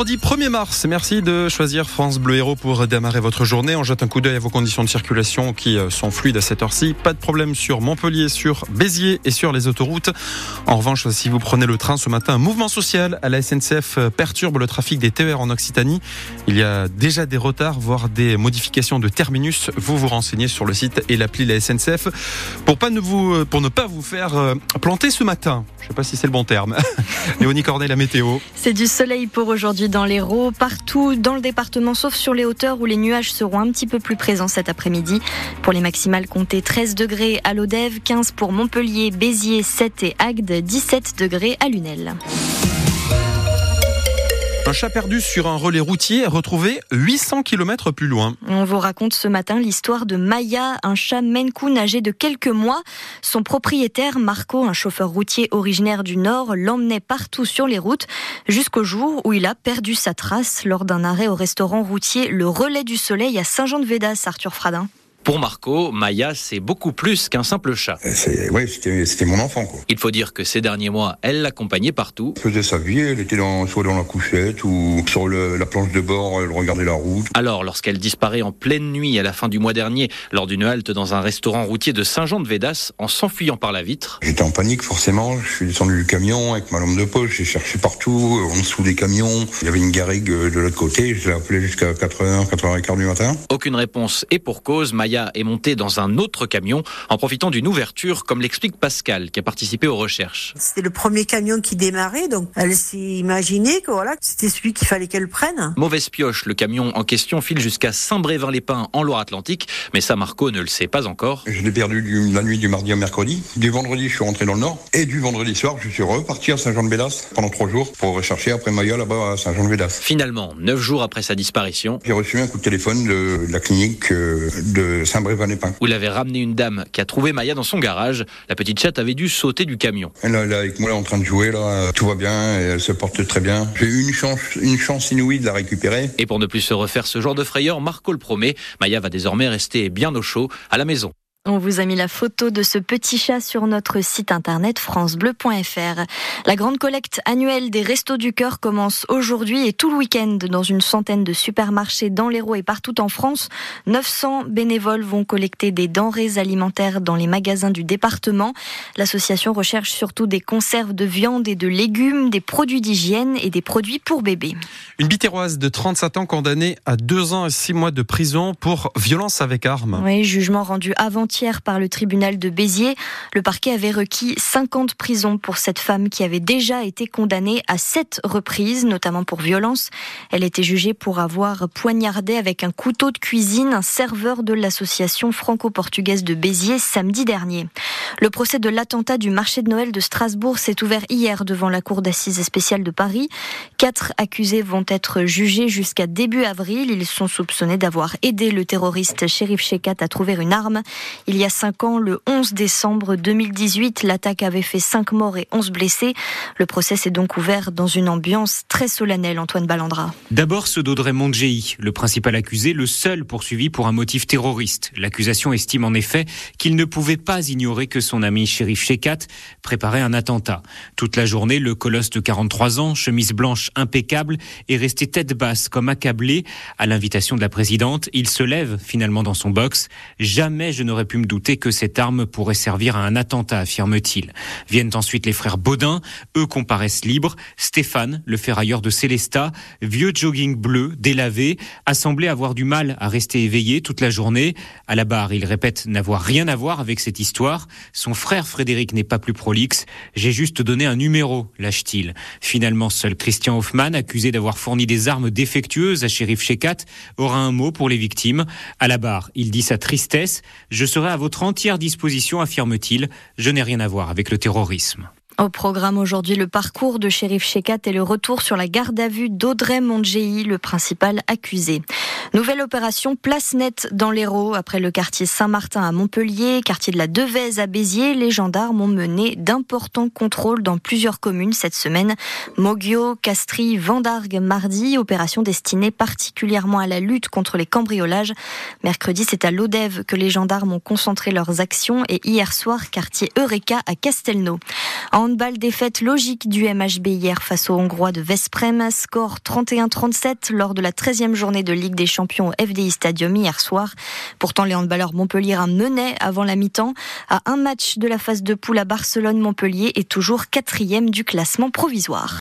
vendredi 1er mars. Merci de choisir France Bleu Héros pour démarrer votre journée. On jette un coup d'œil à vos conditions de circulation qui euh, sont fluides à cette heure-ci. Pas de problème sur Montpellier, sur Béziers et sur les autoroutes. En revanche, si vous prenez le train ce matin, un mouvement social à la SNCF euh, perturbe le trafic des TER en Occitanie. Il y a déjà des retards, voire des modifications de terminus. Vous vous renseignez sur le site et l'appli la SNCF pour, pas ne vous, euh, pour ne pas vous faire planter ce matin. Je ne sais pas si c'est le bon terme. Léonie Cornet, la météo. C'est du soleil pour aujourd'hui dans l'Hérault, partout dans le département, sauf sur les hauteurs où les nuages seront un petit peu plus présents cet après-midi. Pour les maximales, comptez 13 degrés à Lodève, 15 pour Montpellier, Béziers, 7 et Agde, 17 degrés à Lunel. Un chat perdu sur un relais routier est retrouvé 800 km plus loin. On vous raconte ce matin l'histoire de Maya, un chat Maine âgé de quelques mois. Son propriétaire, Marco, un chauffeur routier originaire du Nord, l'emmenait partout sur les routes jusqu'au jour où il a perdu sa trace lors d'un arrêt au restaurant routier Le Relais du Soleil à Saint-Jean-de-Védas, Arthur Fradin. Pour Marco, Maya, c'est beaucoup plus qu'un simple chat. Oui, c'était mon enfant. Quoi. Il faut dire que ces derniers mois, elle l'accompagnait partout. Elle faisait sa vie, elle était dans, soit dans la couchette ou sur la planche de bord, elle regardait la route. Alors, lorsqu'elle disparaît en pleine nuit à la fin du mois dernier, lors d'une halte dans un restaurant routier de Saint-Jean-de-Védas, en s'enfuyant par la vitre. J'étais en panique forcément, je suis descendu du camion avec ma lampe de poche, j'ai cherché partout, en dessous des camions. Il y avait une garrigue de l'autre côté, je l'ai appelé jusqu'à 4h, 4h15 du matin. Aucune réponse, et pour cause, Maya est montée dans un autre camion en profitant d'une ouverture, comme l'explique Pascal, qui a participé aux recherches. C'était le premier camion qui démarrait, donc elle s'est imaginée que voilà, c'était celui qu'il fallait qu'elle prenne. Mauvaise pioche, le camion en question file jusqu'à Saint-Brévin-les-Pins en Loire-Atlantique, mais ça Marco ne le sait pas encore. Je l'ai perdu du, la nuit du mardi au mercredi. Du vendredi, je suis rentré dans le Nord, et du vendredi soir, je suis reparti à Saint-Jean-de-Bédas pendant trois jours pour rechercher après Maya là-bas à Saint-Jean-de-Bédas. Finalement, neuf jours après sa disparition, j'ai reçu un coup de téléphone de la clinique euh, de Saint-Brévin-les-Pins. Où l'avait ramené une dame qui a trouvé Maya dans son garage. La petite chatte avait dû sauter du camion. Elle est avec moi là, en train de jouer là, tout va bien, et elle se porte très bien. J'ai eu une chance, une chance inouïe de la récupérer. Et pour ne plus se refaire ce genre de frayeur, Marco le promet, Maya va désormais rester bien au chaud à la maison. On vous a mis la photo de ce petit chat sur notre site internet francebleu.fr. La grande collecte annuelle des Restos du Cœur commence aujourd'hui et tout le week-end dans une centaine de supermarchés dans l'Hérault et partout en France. 900 bénévoles vont collecter des denrées alimentaires dans les magasins du département. L'association recherche surtout des conserves de viande et de légumes, des produits d'hygiène et des produits pour bébés. Une bitéroise de 37 ans condamnée à 2 ans et 6 mois de prison pour violence avec arme. Oui, jugement rendu avant par le tribunal de Béziers. Le parquet avait requis 50 prisons pour cette femme qui avait déjà été condamnée à 7 reprises, notamment pour violence. Elle était jugée pour avoir poignardé avec un couteau de cuisine un serveur de l'association franco-portugaise de Béziers samedi dernier. Le procès de l'attentat du marché de Noël de Strasbourg s'est ouvert hier devant la cour d'assises spéciale de Paris. Quatre accusés vont être jugés jusqu'à début avril. Ils sont soupçonnés d'avoir aidé le terroriste Shérif Shekat à trouver une arme. Il y a cinq ans, le 11 décembre 2018, l'attaque avait fait cinq morts et 11 blessés. Le procès s'est donc ouvert dans une ambiance très solennelle, Antoine Ballandra. D'abord ceux d'Audrey Mondjei, le principal accusé, le seul poursuivi pour un motif terroriste. L'accusation estime en effet qu'il ne pouvait pas ignorer que son ami shérif Shekat préparait un attentat. Toute la journée, le colosse de 43 ans, chemise blanche impeccable, est resté tête basse comme accablé. À l'invitation de la présidente, il se lève finalement dans son box. Jamais je n'aurais pu me douter que cette arme pourrait servir à un attentat, affirme-t-il. Viennent ensuite les frères Baudin, eux comparaissent libres. Stéphane, le ferrailleur de Célestat, vieux jogging bleu, délavé, a semblé avoir du mal à rester éveillé toute la journée. À la barre, il répète n'avoir rien à voir avec cette histoire. Son frère Frédéric n'est pas plus prolixe. J'ai juste donné un numéro, lâche-t-il. Finalement, seul Christian Hoffman, accusé d'avoir fourni des armes défectueuses à shérif Shekat, aura un mot pour les victimes. À la barre, il dit sa tristesse. Je à votre entière disposition, affirme-t-il. Je n'ai rien à voir avec le terrorisme. Au programme aujourd'hui, le parcours de shérif Shekat et le retour sur la garde à vue d'Audrey Mondjei, le principal accusé. Nouvelle opération place nette dans l'Hérault. Après le quartier Saint-Martin à Montpellier, quartier de la Devèze à Béziers, les gendarmes ont mené d'importants contrôles dans plusieurs communes cette semaine. Moggio, Castries, Vendargues, mardi. Opération destinée particulièrement à la lutte contre les cambriolages. Mercredi, c'est à l'Odève que les gendarmes ont concentré leurs actions et hier soir, quartier Eureka à Castelnau. Handball, défaite logique du MHB hier face aux Hongrois de Vesprem. Score 31-37 lors de la 13e journée de Ligue des Champions au FDI Stadium hier soir. Pourtant, les handballeurs Montpellier menaient avant la mi-temps. À un match de la phase de poule à Barcelone, Montpellier est toujours quatrième du classement provisoire.